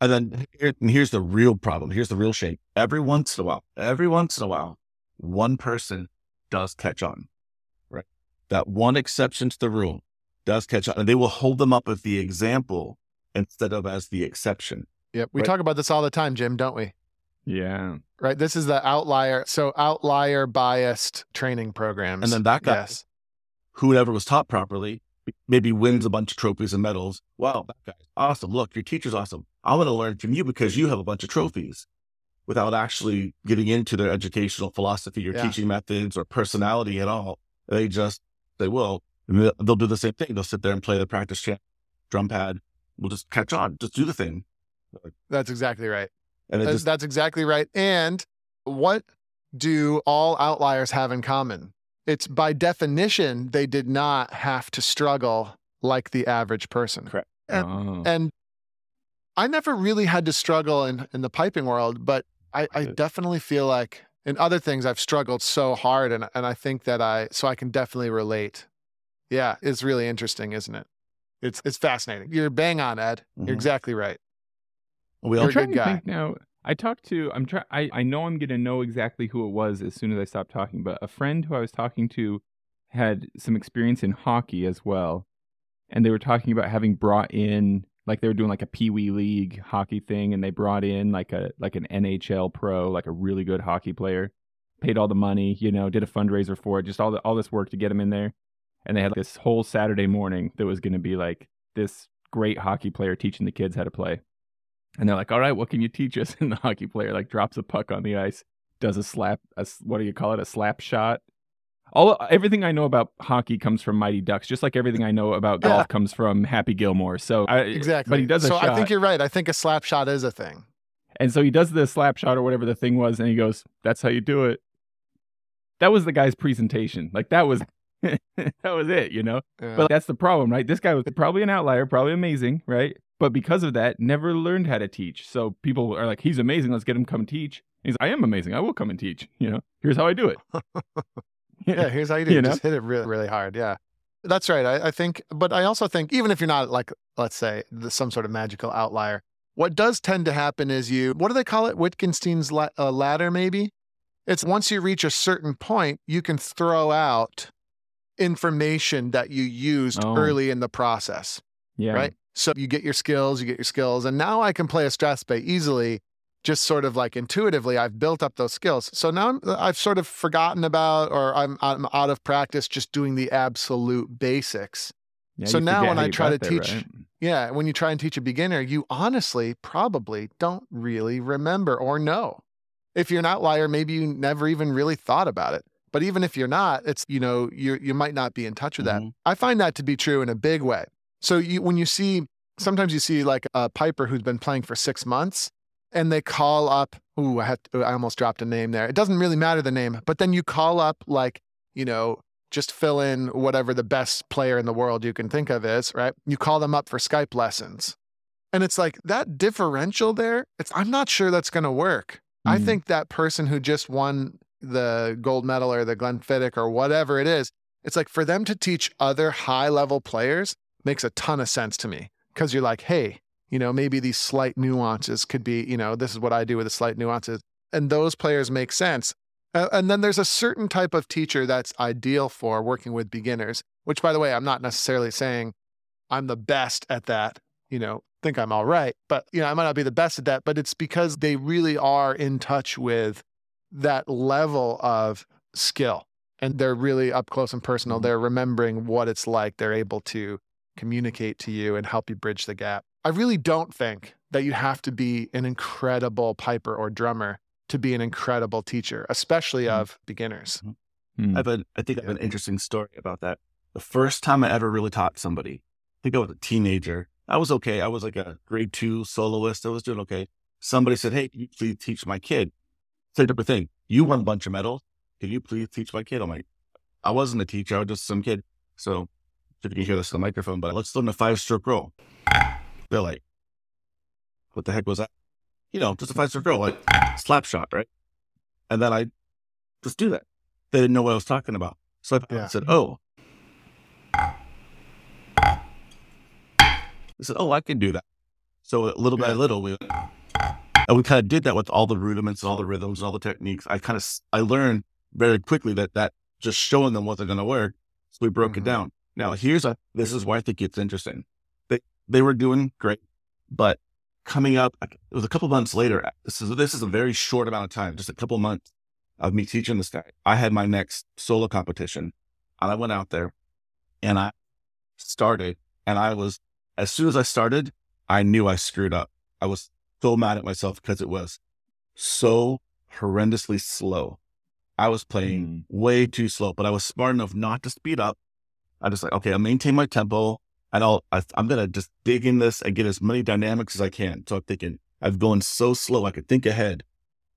And then here, and here's the real problem. Here's the real shake. Every once in a while, every once in a while, one person does catch on, right? That one exception to the rule does catch on, and they will hold them up as the example instead of as the exception. Yep. We Right. talk about this all the time, Jim, don't we? Yeah. Right. This is the outlier. So outlier biased training programs. And then that guy, Yes. whoever was taught properly maybe wins a bunch of trophies and medals. Wow, that guy's awesome. Look, your teacher's awesome. I want to learn from you because you have a bunch of trophies without actually getting into their educational philosophy or Yeah. teaching methods or personality at all. They just well, and they'll- they'll do the same thing. They'll sit there and play the practice chant, drum pad. We'll just catch on, just do the thing. That's exactly right. And That's, just, that's exactly right. And what do all outliers have in common? It's by definition, they did not have to struggle like the average person. Correct. And, Oh. and I never really had to struggle in, in the piping world, but I, I definitely feel like in other things I've struggled so hard. And, and I think that I, so I can definitely relate. Yeah, it's really interesting, isn't it? It's, it's fascinating. You're bang on, Ed. Mhm. You're exactly right. we you're all a I'm trying good guy. now. I talked to. I'm trying. I I know I'm gonna know exactly who it was as soon as I stop talking. But a friend who I was talking to had some experience in hockey as well, and they were talking about having brought in like they were doing like a pee wee league hockey thing, and they brought in like a like an NHL pro, like a really good hockey player, paid all the money, you know, did a fundraiser for it, just all the all this work to get him in there, and they had this whole Saturday morning that was gonna be like this great hockey player teaching the kids how to play. And they're like, "All right, what can you teach us?" (laughs) And the hockey player like drops a puck on the ice, does a slap, a, what do you call it, a slap shot. All everything I know about hockey comes from Mighty Ducks, just like everything I know about Yeah. golf comes from Happy Gilmore. So I, Exactly. but he does a so shot, I think you're right. I think a slap shot is a thing. and so he does the slap shot or whatever the thing was, and he goes, "That's how you do it." That was the guy's presentation. Like that was (laughs) that was it, you know. Yeah. But that's the problem, right? This guy was probably an outlier, probably amazing, right? But because of that, never learned how to teach. So people are like, he's amazing. Let's get him come teach. He's, I am amazing. I will come and teach. (laughs) You know, here's how I do it. (laughs) yeah, here's how you do (laughs) You it. know? Just hit it really, really hard. Yeah. That's right. I, I think, but I also think even if you're not like, let's say, the, some sort of magical outlier, what does tend to happen is you, what do they call it? Wittgenstein's la- uh, ladder, maybe? It's once you reach a certain point, you can throw out information that you used Oh. early in the process. yeah. right? So you get your skills, you get your skills, and now I can play a Strathspey easily, just sort of like intuitively. I've built up those skills. So now I'm, I've sort of forgotten about, or I'm, I'm out of practice just doing the absolute basics. Yeah, So now when I try to there, teach- right? Yeah, when you try and teach a beginner, you honestly probably don't really remember or know. If you're an outlier, maybe you never even really thought about it. But even if you're not, it's you know you you might not be in touch with that. Mhm. I find that to be true in a big way. So you when you see sometimes you see like a piper who's been playing for six months and they call up. Ooh, I had I almost dropped a name there. It doesn't really matter the name, but then you call up like you know just fill in whatever the best player in the world you can think of is right. You call them up for Skype lessons, and it's like that differential there. It's I'm not sure that's going to work. I Mhm. think that person who just won the gold medal or the Glenfiddich or whatever it is, It's like for them to teach other high level players makes a ton of sense to me because you're like, hey, you know, maybe these slight nuances could be, you know, this is what I do with the slight nuances. And those players make sense. Uh, and then there's a certain type of teacher that's ideal for working with beginners, which, by the way, I'm not necessarily saying I'm the best at that, you know, think I'm all right, but, you know, I might not be the best at that, but it's because they really are in touch with that level of skill and they're really up close and personal. They're remembering what it's like. They're able to communicate to you and help you bridge the gap. I really don't think that you have to be an incredible piper or drummer to be an incredible teacher, especially Mhm. of beginners. Hmm. I have a, I think I have an interesting story about that. The first time I ever really taught somebody, I think I was a teenager. I was okay. I was like a grade two soloist. I was doing okay. Somebody said, Hey, can you please teach my kid? Same type of thing. You won a bunch of medals. Can you please teach my kid? I'm like, I wasn't a teacher. I was just some kid. So if you can hear this on the microphone, but let's learn a five stroke roll. They're like, what the heck was that? You know, just a five stroke roll, like slap shot, right? And then I just do that. They didn't know what I was talking about. So I Yeah. said, oh. I said, oh, I can do that. So little by little, we and we kind of did that with all the rudiments, and all the rhythms, and all the techniques. I kind of I learned very quickly that that just showing them wasn't going to work. So we broke Mhm. it down. Now here's a this is why I think it's interesting. They they were doing great, but coming up, it was a couple months later. Uh, this is this is a very short amount of time, just a couple months of me teaching this guy. I had my next solo competition, and I went out there, and I started, and I was as soon as I started, I knew I screwed up. I was so mad at myself because it was so horrendously slow. I was playing mm. way too slow, but I was smart enough not to speed up. I just like, okay, I'll maintain my tempo and I'll, I, I'm going to just dig in this and get as many dynamics as I can. So I'm thinking, I've gone so slow. I could think ahead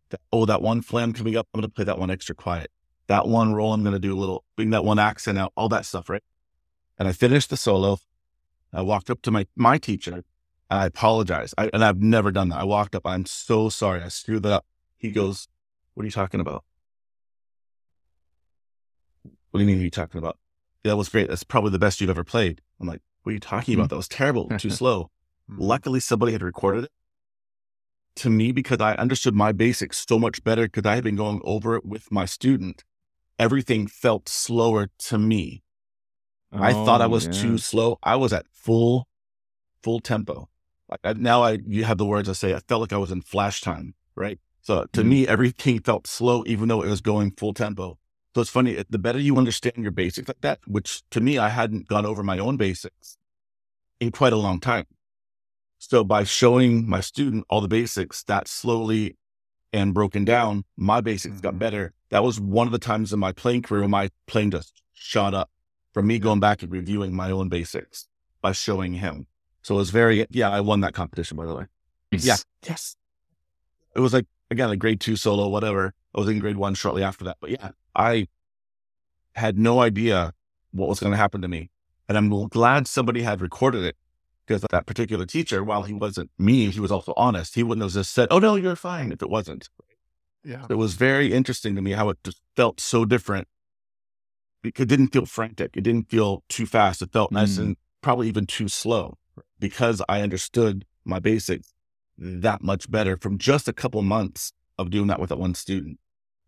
that, oh, that one flam coming up, I'm going to play that one extra quiet. That one roll, I'm going to do a little, bring that one accent out, all that stuff, right? And I finished the solo. I walked up to my, my teacher and I apologized. I, and I've never done that. I walked up. I'm so sorry. I screwed that up. He goes, what are you talking about? What do you mean? What are you talking about? That was great. That's probably the best you've ever played. I'm like, what are you talking about? That was terrible. Too (laughs) slow. Mhm. Luckily, somebody had recorded it to me because I understood my basics so much better because I had been going over it with my student. Everything felt slower to me. I thought I Oh, was yeah. too slow. I was at full, full tempo. Like I, now, I you have the words I say. I felt like I was in flash time, right? So to Mhm. me, everything felt slow, even though it was going full tempo. So it's funny. The better you understand your basics like that, which to me, I hadn't gone over my own basics in quite a long time. So by showing my student all the basics, that slowly and broken down, my basics got Mhm. better. That was one of the times in my playing career when my playing just shot up from me going back and reviewing my own basics by showing him. So it was very, yeah, I won that competition, by the way. Yeah. Yes. It was like, again, a grade two solo, whatever. I was in grade one shortly after that. But yeah, I had no idea what was going to happen to me. And I'm glad somebody had recorded it because that particular teacher, while he wasn't me, he was also honest. He wouldn't have just said, oh, no, you're fine if it wasn't. Yeah. It was very interesting to me how it just felt so different. It didn't feel frantic. It didn't feel too fast. It felt nice Mm. and probably even too slow because I understood my basics that much better from just a couple months of doing that with that one student.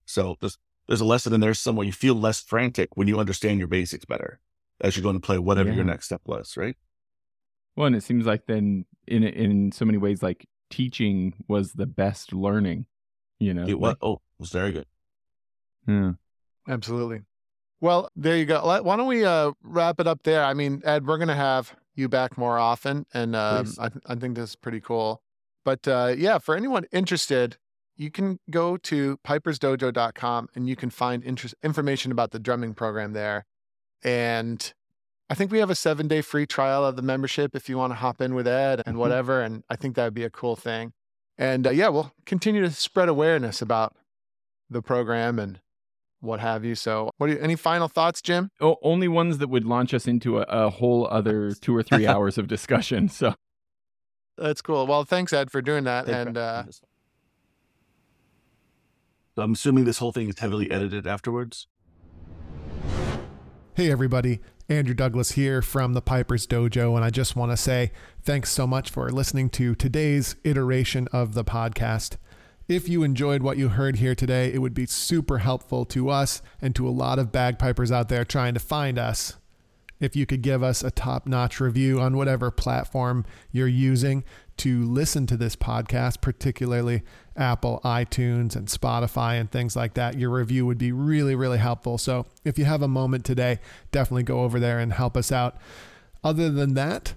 So there's, there's a lesson in there somewhere. You feel less frantic when you understand your basics better as you're going to play whatever Yeah. your next step was, right? Well, and it seems like then in in so many ways, like teaching was the best learning. You know, It was, like- oh, it was very good. Yeah. Absolutely. Well, there you go. Why don't we uh, wrap it up there? I mean, Ed, we're going to have you back more often, and um, I, th- I think this is pretty cool. But uh, yeah, for anyone interested, you can go to pipersdojo.com and you can find interest, information about the drumming program there. And I think we have a seven day free trial of the membership if you want to hop in with Ed and Mhm. whatever. And I think that would be a cool thing. And uh, yeah, we'll continue to spread awareness about the program and what have you. So, what you, any final thoughts, Jim? O- only ones that would launch us into a, a whole other two or three (laughs) hours of discussion. So That's cool. Well, thanks, Ed, for doing that. Thank and uh, I'm assuming this whole thing is heavily edited afterwards. Hey, everybody. Andrew Douglas here from the Piper's Dojo, and I just want to say thanks so much for listening to today's iteration of the podcast. If you enjoyed what you heard here today, it would be super helpful to us and to a lot of bagpipers out there trying to find us. If you could give us a top notch review on whatever platform you're using to listen to this podcast, particularly Apple, iTunes, and Spotify, and things like that, your review would be really, really helpful. So if you have a moment today, definitely go over there and help us out. Other than that,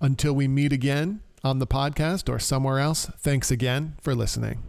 until we meet again on the podcast or somewhere else, thanks again for listening.